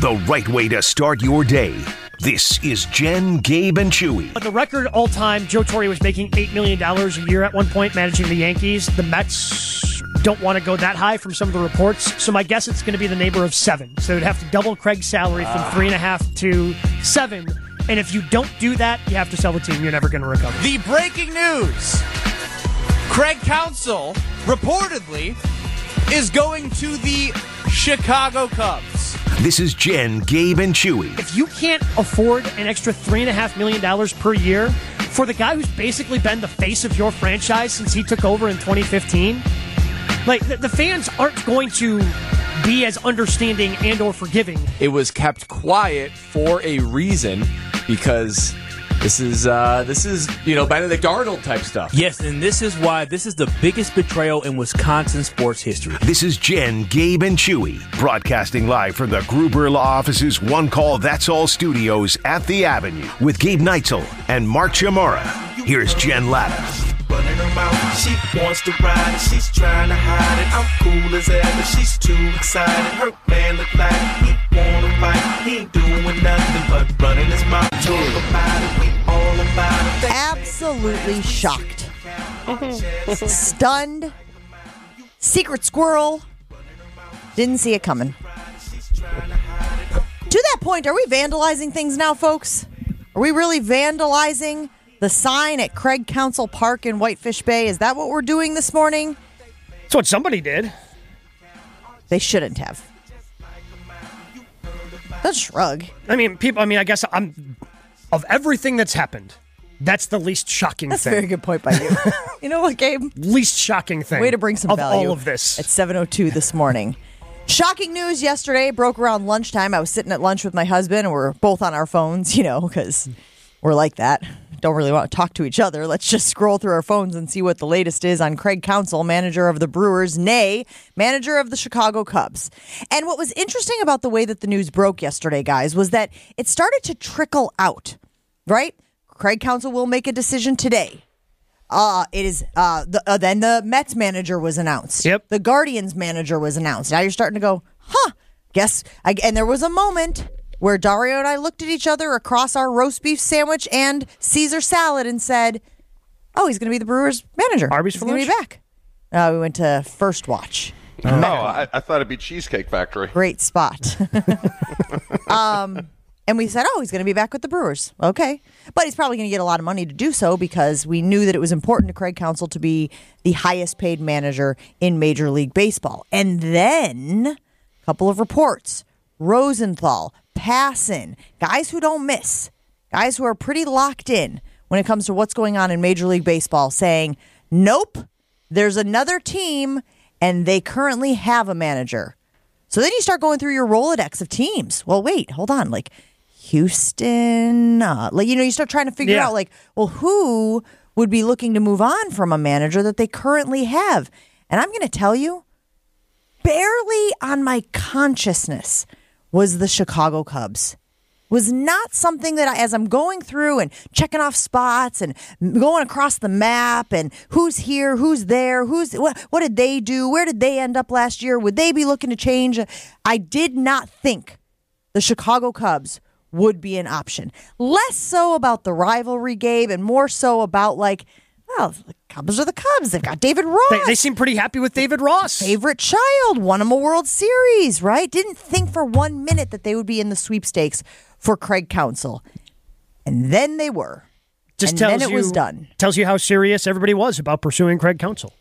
the right way to start your day. This is Jen, Gabe, and Chewy. But the record all time, Joe Torre was making $8 million a year at one point managing the Yankees. The Mets don't want to go that high from some of the reports. So my guess it's going to be the neighbor of seven. So they'd have to double Craig's salary from ah. three and a half to seven. And if you don't do that, you have to sell the team. You're never going to recover. The breaking news Craig Counsell reportedly is going to the Chicago Cubs. This is Jen, Gabe, and Chewy. If you can't afford an extra $3.5 million per year for the guy who's basically been the face of your franchise since he took over in 2015, like the, the fans aren't going to be as understanding and or forgiving. It was kept quiet for a reason because this is uh this is you know Benedict Arnold type stuff. Yes, and this is why this is the biggest betrayal in Wisconsin sports history. This is Jen, Gabe, and Chewy, broadcasting live from the Gruber Law Office's One Call That's All studios at the Avenue with Gabe Neitzel and Mark Chamora. Here's Jen Lada. running her. She wants to ride it, she's trying to hide it. I'm cool as ever, she's too excited. Her man look like he wanna fight. Absolutely shocked. Mm-hmm. Stunned. Secret squirrel. Didn't see it coming. To that point, are we vandalizing things now, folks? Are we really vandalizing the sign at Craig Counsell Park in Whitefish Bay? Is that what we're doing this morning? That's what somebody did. They shouldn't have. Let's shrug. I mean, people. I mean, I guess I'm of everything that's happened. That's the least shocking That's a thing. very good point by you. you know what, Gabe? Least shocking thing. Way to bring some of value all of this. at 7:02 this morning. Shocking news yesterday broke around lunchtime. I was sitting at lunch with my husband, and we're both on our phones, you know, because we're like that. Don't really want to talk to each other. Let's just scroll through our phones and see what the latest is on Craig Counsell, manager of the Brewers, nay, manager of the Chicago Cubs. And what was interesting about the way that the news broke yesterday, guys, was that it started to trickle out, right? Craig Counsell will make a decision today. Uh, it is uh, the, uh then the Mets manager was announced. Yep. The Guardians manager was announced. Now you're starting to go, huh? Guess. I, and there was a moment where Dario and I looked at each other across our roast beef sandwich and Caesar salad and said, "Oh, he's going to be the Brewers manager. Arby's he's for going to be back." Uh, we went to First Watch. Oh, I, I thought it'd be Cheesecake Factory. Great spot. um, and we said, oh, he's going to be back with the Brewers. Okay. But he's probably going to get a lot of money to do so because we knew that it was important to Craig Counsell to be the highest paid manager in Major League Baseball. And then a couple of reports Rosenthal, Passan, guys who don't miss, guys who are pretty locked in when it comes to what's going on in Major League Baseball saying, nope, there's another team and they currently have a manager. So then you start going through your Rolodex of teams. Well, wait, hold on. Like Houston, uh, like, you know, you start trying to figure Yeah. out, like, well, who would be looking to move on from a manager that they currently have? And I'm going to tell you, barely on my consciousness was the Chicago Cubs. Was not something that I, as I'm going through and checking off spots and going across the map and who's here, who's there, who's what, what did they do, where did they end up last year, would they be looking to change? I did not think the Chicago Cubs would be an option. Less so about the rivalry, Gabe, and more so about like, well, the Cubs are the Cubs. They've got David Ross They, they seem pretty happy with David Ross. favorite child, won him a World Series, right? Didn't think for one minute that they would be in the sweepstakes for Craig Counsell. And then they were. Just and tells then it you, was done. Tells you how serious everybody was about pursuing Craig Counsell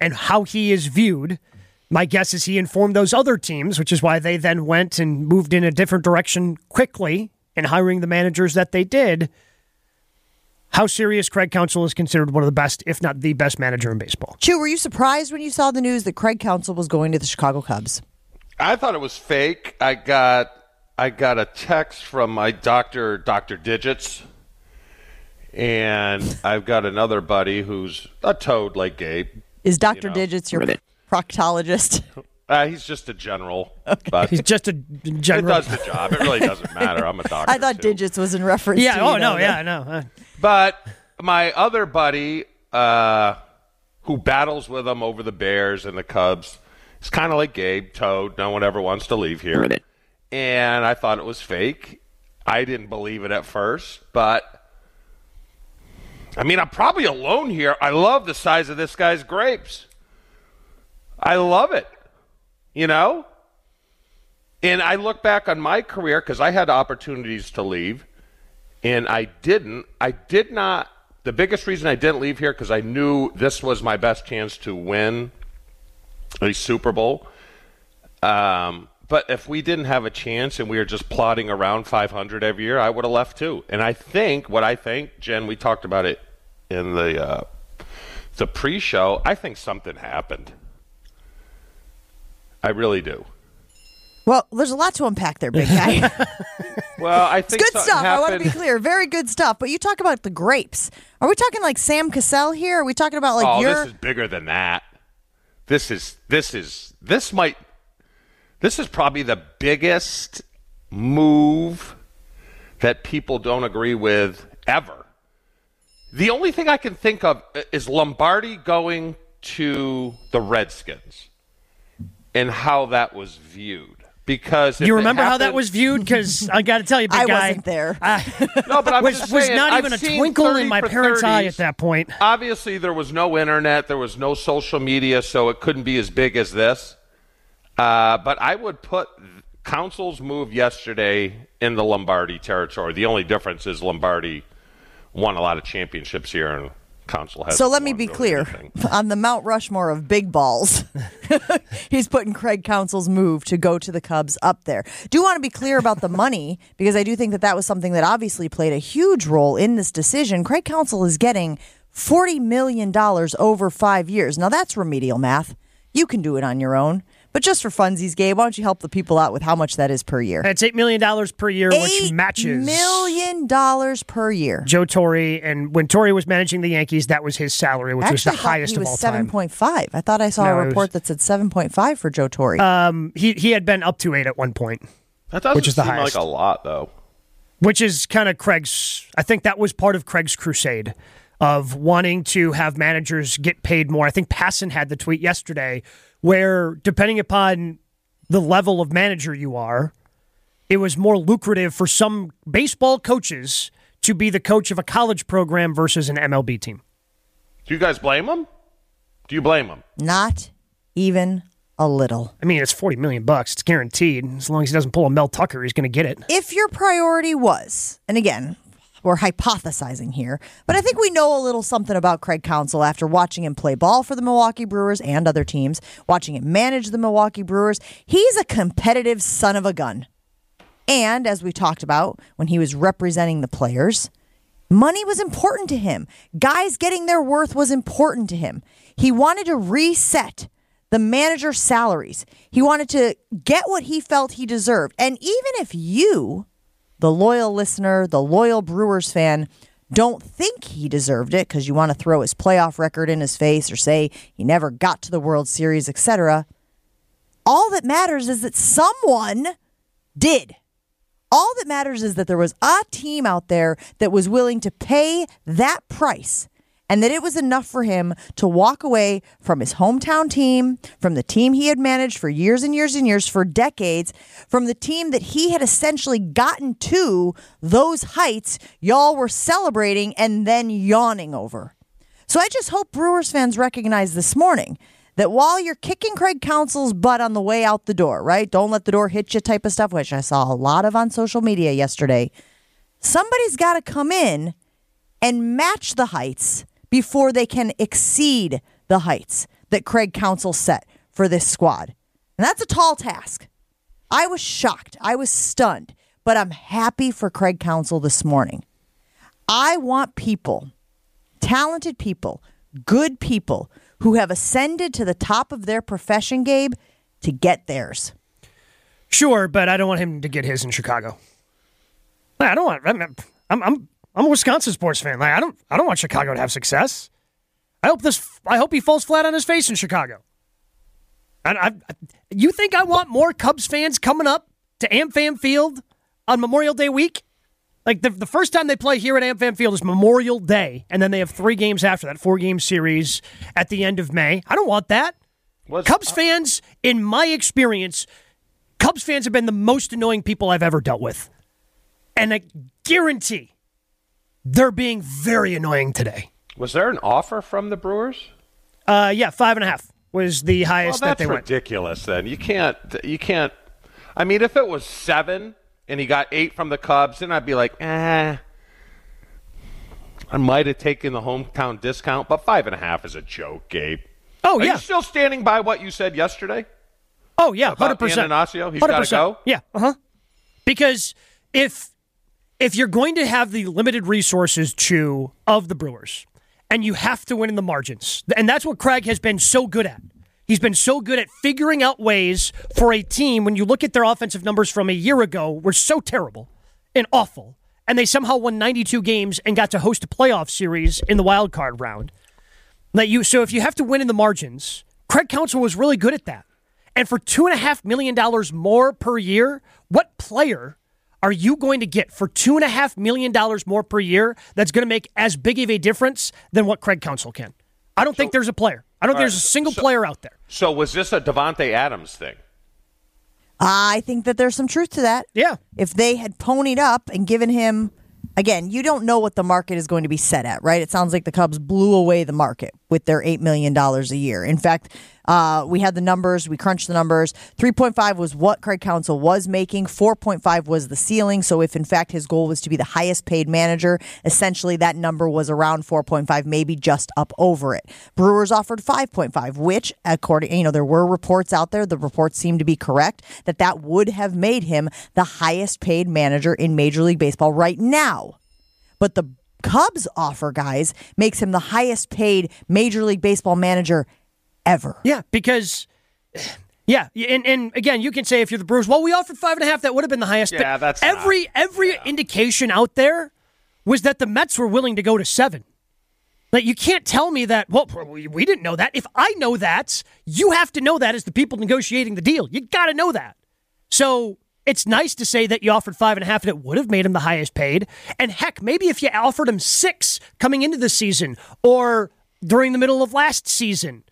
and how he is viewed. My guess is he informed those other teams, which is why they then went and moved in a different direction quickly in hiring the managers that they did. How serious Craig Counsell is considered one of the best, if not the best manager in baseball. Chu, were you surprised when you saw the news that Craig Counsell was going to the Chicago Cubs? I thought it was fake. I got I got a text from my doctor, Doctor Digits, and I've got another buddy who's a toad like Gabe. Is Dr. know, Digits your proctologist? Uh, he's just a general, but He's just a general. it general. does the job. It really doesn't matter. I'm a doctor. I thought too. Digits was in reference Yeah. to Oh you no. know, Yeah. No. Uh, But my other buddy, uh, who battles with him over the Bears and the Cubs, is kind of like Gabe, Toad. No one ever wants to leave here. and I thought it was fake. I didn't believe it at first, but I mean, I'm probably alone here. I love the size of this guy's grapes. I love it. You know? And I look back on my career because I had opportunities to leave and I didn't. I did not. The biggest reason I didn't leave here because I knew this was my best chance to win a Super Bowl. Um, but if we didn't have a chance and we were just plodding around 500 every year, I would have left too. And I think what I think, Jen, we talked about it in the uh, the pre-show. I think something happened. I really do. Well, there's a lot to unpack there, big guy. Well, I think it's think good something stuff. I want to be clear. Very good stuff. But you talk about the grapes. Are we talking like Sam Cassell here? Are we talking about like oh, your this is bigger than that. This is this is this might this is probably the biggest move that people don't agree with ever. The only thing I can think of is Lombardi going to the Redskins and how that was viewed. Because You it remember how that was viewed? Because I got to tell you, big I guy, wasn't there. no, but I'm was was saying, not I've even a twinkle in my for parents' eye at that point. Obviously, there was no internet, there was no social media, so it couldn't be as big as this. Uh, but I would put Counsell's move yesterday in the Lombardi territory. The only difference is Lombardi won a lot of championships here, and Counsell has. So let me be clear. On the Mount Rushmore of big balls, he's putting Craig Counsell's move to go to the Cubs up there. Do want to be clear about the money because I do think that that was something that obviously played a huge role in this decision. Craig Counsell is getting $40 million over five years. Now that's remedial math. You can do it on your own. But just for funsies, Gabe, why don't you help the people out with how much that is per year? That's eight million dollars per year, which Eight matches million dollars per year. Joe Torre. And when Torre was managing the Yankees, that was his salary, which was the highest he of was all seven time. point five. I thought I saw No, a it was- report that said seven point five for Joe Torre. Um, he he had been up to eight at one point, that doesn't which is the seem highest. like a lot, though. which is kind of Craig's. I think that was part of Craig's crusade of wanting to have managers get paid more. I think Passan had the tweet yesterday where, depending upon the level of manager you are, it was more lucrative for some baseball coaches to be the coach of a college program versus an MLB team. Do you guys blame him? Do you blame him? Not even a little. I mean, it's forty million bucks; it's guaranteed. As long as he doesn't pull a Mel Tucker, he's going to get it. If your priority was, and again, we're hypothesizing here, but I think we know a little something about Craig Counsell after watching him play ball for the Milwaukee Brewers and other teams, watching him manage the Milwaukee Brewers. He's a competitive son of a gun. And as we talked about when he was representing the players, money was important to him. Guys getting their worth was important to him. He wanted to reset the manager's salaries. He wanted to get what he felt he deserved. And even if you, the loyal listener, the loyal Brewers fan, don't think he deserved it because you want to throw his playoff record in his face or say he never got to the World Series, etc. All that matters is that someone did. All that matters is that there was a team out there that was willing to pay that price and that it was enough for him to walk away from his hometown team, from the team he had managed for years and years and years, for decades, from the team that he had essentially gotten to those heights y'all were celebrating and then yawning over. So I just hope Brewers fans recognize this morning that while you're kicking Craig Counsell's butt on the way out the door, right? Don't let the door hit you type of stuff, which I saw a lot of on social media yesterday. Somebody's got to come in and match the heights before they can exceed the heights that Craig Counsell set for this squad. And that's a tall task. I was shocked. I was stunned, but I'm happy for Craig Counsell this morning. I want people, talented people, good people who have ascended to the top of their profession, Gabe, to get theirs. Sure, but I don't want him to get his in Chicago. I don't want. I'm I'm I'm, I'm a Wisconsin sports fan. Like I don't I don't want Chicago to have success. I hope this. I hope he falls flat on his face in Chicago. And I, I, you think I want more Cubs fans coming up to AmFam Field on Memorial Day week? Like the, the first time they play here at AmFam Field is Memorial Day, and then they have three games after that, four game series at the end of May. I don't want that. Was- Cubs fans, in my experience, Cubs fans have been the most annoying people I've ever dealt with. And I guarantee they're being very annoying today. Was there an offer from the Brewers? Uh, yeah, five and a half was the Well, highest that they went. That's ridiculous. Then you can't. You can't. I mean, if it was seven and he got eight from the Cubs, then I'd be like, eh. I might have taken the hometown discount, but five and a half is a joke, Gabe. Oh Are yeah, you still standing by what you said yesterday? oh yeah, hundred percent. Attanasio? He's gotta go? Yeah, uh huh. Because if if you're going to have the limited resources, chew of the Brewers, and you have to win in the margins, and that's what Craig has been so good at. He's been so good at figuring out ways for a team. When you look at their offensive numbers from a year ago, were so terrible and awful, and they somehow won 92 games and got to host a playoff series in the wild card round. That you so if you have to win in the margins, Craig Counsell was really good at that. And for two and a half million dollars more per year, what player are you going to get for two and a half million dollars more per year that's going to make as big of a difference than what Craig Counsell can? I don't think there's a player. I don't think there's a single player out there. So was this a Davante Adams thing? I think that there's some truth to that. Yeah. If they had ponied up and given him, again, you don't know what the market is going to be set at, right? It sounds like the Cubs blew away the market with their $8 million a year. In fact, uh, we had the numbers, we crunched the numbers. 3.5 was what Craig Counsell was making, 4.5 was the ceiling. So if in fact his goal was to be the highest paid manager, essentially that number was around 4.5, maybe just up over it. Brewers offered 5.5, which, according, you know, there were reports out there, the reports seem to be correct, that that would have made him the highest paid manager in Major League Baseball right now. But the Cubs offer, guys, makes him the highest paid Major League Baseball manager ever. Yeah, because yeah, and, and again, you can say if you're the Brewers, well, we offered five and a half, that would have been the highest. Yeah, that's every not- every indication out there was that the Mets were willing to go to seven. Like you can't tell me that. Well, we, we didn't know that. If I know that, you have to know that as the people negotiating the deal. You got to know that. So it's nice to say that you offered five and a half and it would have made him the highest paid. And heck, maybe if you offered him six coming into the season or during the middle of last season,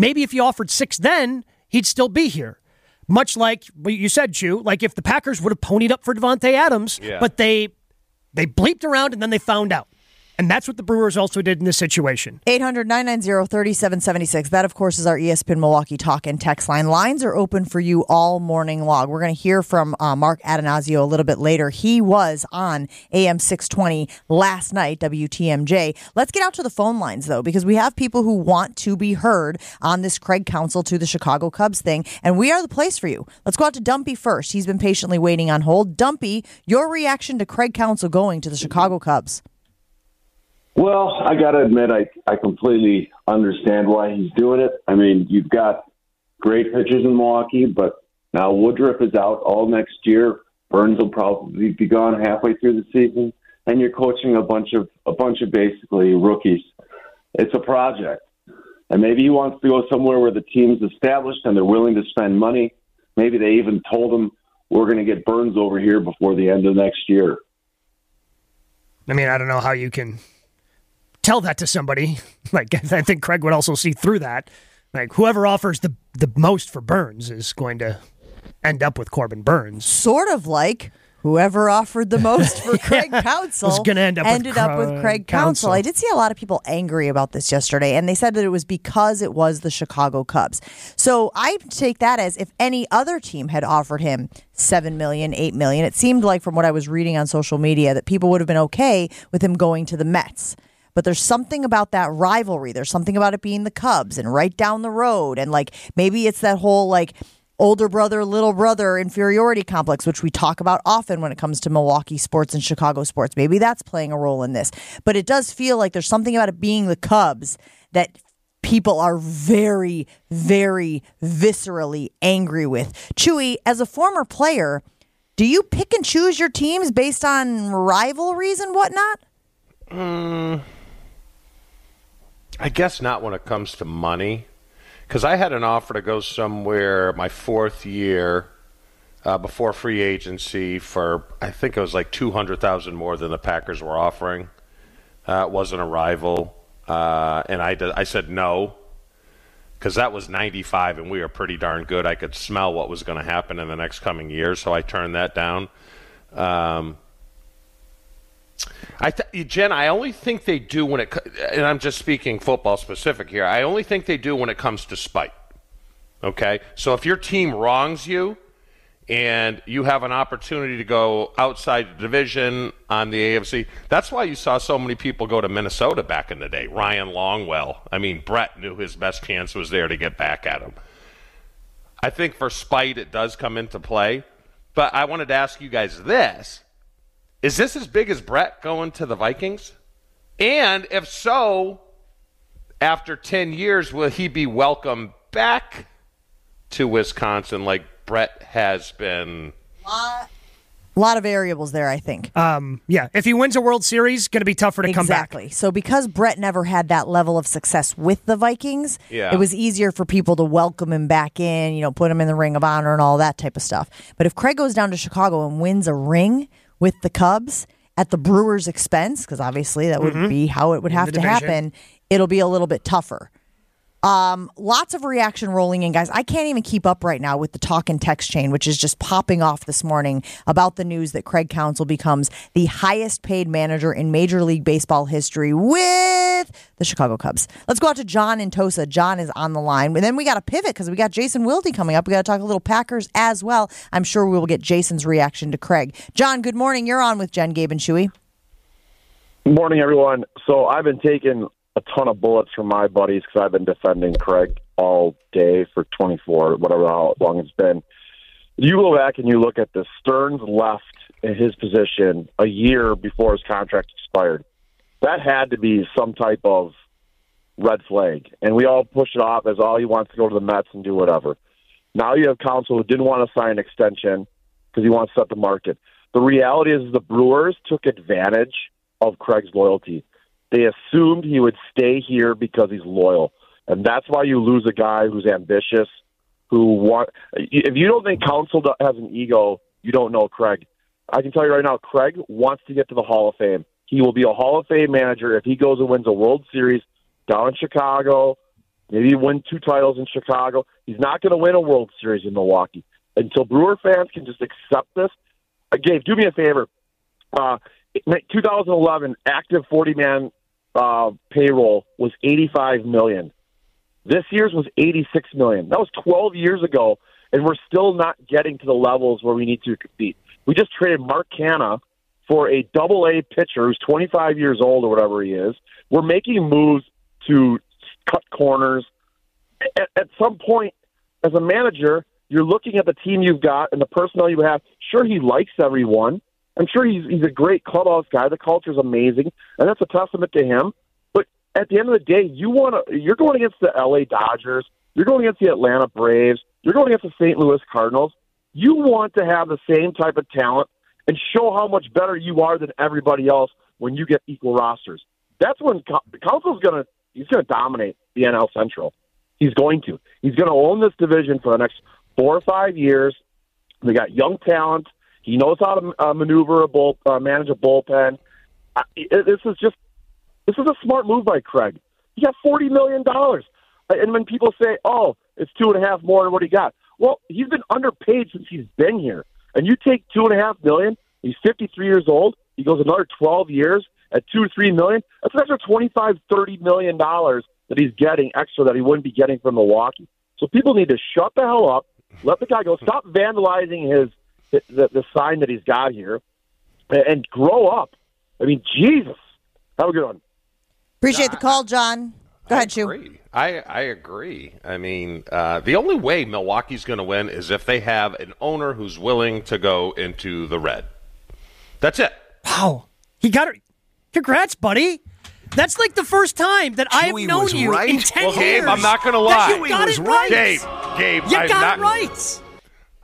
maybe if you offered six then, he'd still be here. Much like what you said, Chew, like if the Packers would have ponied up for Davante Adams, Yeah. but they they bleeped around and then they found out. And that's what the Brewers also did in this situation. 800 990 3776. That, of course, is our ESPN Milwaukee talk and text line. Lines are open for you all morning long. We're going to hear from uh, Mark Attanasio a little bit later. He was on AM 620 last night, WTMJ. Let's get out to the phone lines, though, because we have people who want to be heard on this Craig Counsell to the Chicago Cubs thing, and we are the place for you. Let's go out to Dumpy first. He's been patiently waiting on hold. Dumpy, your reaction to Craig Counsell going to the Chicago Cubs? Well, I got to admit, I, I completely understand why he's doing it. I mean, you've got great pitchers in Milwaukee, but now Woodruff is out all next year. Burnes will probably be gone halfway through the season, and you're coaching a bunch of a bunch of basically rookies. It's a project, and maybe he wants to go somewhere where the team's established and they're willing to spend money. Maybe they even told him we're going to get Burnes over here before the end of next year. I mean, I don't know how you can tell that to somebody. Like, I think Craig would also see through that. Like, whoever offers the the most for Burnes is going to end up with Corbin Burnes. sort of like whoever offered the most for Craig Counsell was gonna end up with ended up with Craig Craig Counsell. I did see a lot of people angry about this yesterday, and they said that it was because it was the Chicago Cubs. So I take that as if any other team had offered him seven million, eight million. It seemed like from what I was reading on social media that people would have been okay with him going to the Mets. But there's something about that rivalry. There's something about it being the Cubs and right down the road. And like maybe it's that whole like older brother, little brother inferiority complex, which we talk about often when it comes to Milwaukee sports and Chicago sports. Maybe that's playing a role in this. But it does feel like there's something about it being the Cubs that people are very, very viscerally angry with. Chewy, as a former player, do you pick and choose your teams based on rivalries and whatnot? Mm. I guess not when it comes to money, because I had an offer to go somewhere my fourth year uh, before free agency for I think it was like two hundred thousand more than the Packers were offering. Uh, it wasn't a rival, uh, and I did, I said no because that was 95 and we were pretty darn good. I could smell what was going to happen in the next coming years, so I turned that down. Um, I th- Jen, I only think they do when it, and I'm just speaking football specific here. I only think they do when it comes to spite. Okay, so if your team wrongs you, and you have an opportunity to go outside the division on the AFC. That's why you saw so many people go to Minnesota back in the day. Ryan Longwell. I mean, Brett knew his best chance was there to get back at him. I think for spite, it does come into play. But I wanted to ask you guys this Is this as big as Brett going to the Vikings? And if so, after 10 years, will he be welcome back to Wisconsin like Brett has been? A lot of variables there, I think. Um, yeah, if he wins a World Series, going to be tougher to come back. Exactly. So because Brett never had that level of success with the Vikings, Yeah. it was easier for people to welcome him back in, you know, put him in the ring of honor and all that type of stuff. But if Craig goes down to Chicago and wins a ring with the Cubs at the Brewers' expense, because obviously that would Mhm. be how it would have to happen, it'll be a little bit tougher. Um, lots of reaction rolling in, guys. I can't even keep up right now with the talk and text chain, which is just popping off this morning about the news that Craig Counsell becomes the highest paid manager in Major League Baseball history with the Chicago Cubs. Let's go out to John in Tosa. John is on the line. And then we got to pivot because we got Jason Wilde coming up. We got to talk a little Packers as well. I'm sure we will get Jason's reaction to Craig. John, good morning. You're on with Jen, Gabe, and Chewy. Morning, everyone. So I've been taking a ton of bullets from my buddies because I've been defending Craig all day for 24, whatever how long it's been. You go back and you look at this. Stearns left in his position a year before his contract expired. That had to be some type of red flag, and we all push it off as all he wants to go to the Mets and do whatever. Now you have Counsell who didn't want to sign an extension because he wants to set the market. The reality is the Brewers took advantage of Craig's loyalty. They assumed he would stay here because he's loyal, and that's why you lose a guy who's ambitious, who want. If you don't think Counsell has an ego, you don't know Craig. I can tell you right now, Craig wants to get to the Hall of Fame. He will be a Hall of Fame manager if he goes and wins a World Series down in Chicago. Maybe win two titles in Chicago. He's not going to win a World Series in Milwaukee until Brewer fans can just accept this. Uh, Gabe, do me a favor. Uh, 2011 active 40 man uh, payroll was 85 million. This year's was 86 million. That was 12 years ago, and we're still not getting to the levels where we need to compete. We just traded Mark Canha for a double A pitcher who's 25 years old or whatever he is. We're making moves to cut corners. At, at some point, as a manager, you're looking at the team you've got and the personnel you have. Sure, he likes everyone. I'm sure he's he's a great clubhouse guy. The culture's amazing, and that's a testament to him. But at the end of the day, you want to you're going against the LA Dodgers, you're going against the Atlanta Braves, you're going against the St. Louis Cardinals. You want to have the same type of talent and show how much better you are than everybody else when you get equal rosters. That's when the Counsell's going to he's going to dominate the NL Central. He's going to. He's going to own this division for the next four or five years. They got young talent. He knows how to uh, maneuver a bull, uh, manage a bullpen. I, this is just this is a smart move by Craig. He got forty million dollars, and when people say, "Oh, it's two and a half more than what he got," well, he's been underpaid since he's been here. And you take two and a half million. He's fifty-three years old. He goes another twelve years at two or three million. That's an extra twenty-five, thirty million dollars that he's getting extra that he wouldn't be getting from Milwaukee. So people need to shut the hell up. Let the guy go. Stop vandalizing his the, the sign that he's got here, and, and grow up. I mean, Jesus. Have a good one. Appreciate the call, John. Go ahead, Chew. agree. I, I agree. I mean, uh, the only way Milwaukee's going to win is if they have an owner who's willing to go into the red. That's it. Wow. He got it. Congrats, buddy. That's like the first time that I've known you right. in 10 Well, Gabe, years. I'm not gonna that lie. You got Chewy it was right. Gabe, Gabe, You I'm got not, it right.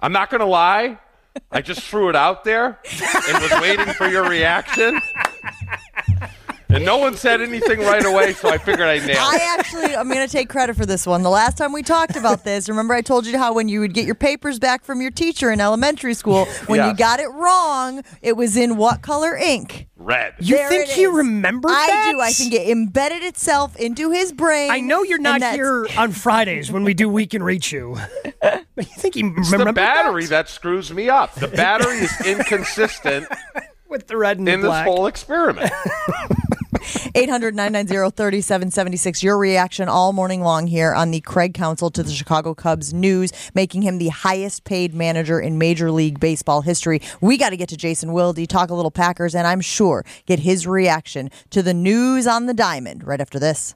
I'm not going to lie. I just threw it out there and was waiting for your reaction. And no one said anything right away, so I figured I nailed it. I actually, I'm going to take credit for this one. The last time we talked about this, remember I told you how when you would get your papers back from your teacher in elementary school, when you got it wrong, it was in what color ink? Red. You There think he remembered I that? do. I think it embedded itself into his brain. I know you're not here on Fridays when we do Week in Reach You. But you think he It's remembered the battery that? that screws me up. The battery is inconsistent with the red and in this black. whole experiment. 800 990 3776. Your reaction all morning long here on the Craig Counsell to the Chicago Cubs news, making him the highest paid manager in Major League Baseball history. We got to get to Jason Wilde, talk a little Packers, and I'm sure get his reaction to the news on the diamond right after this.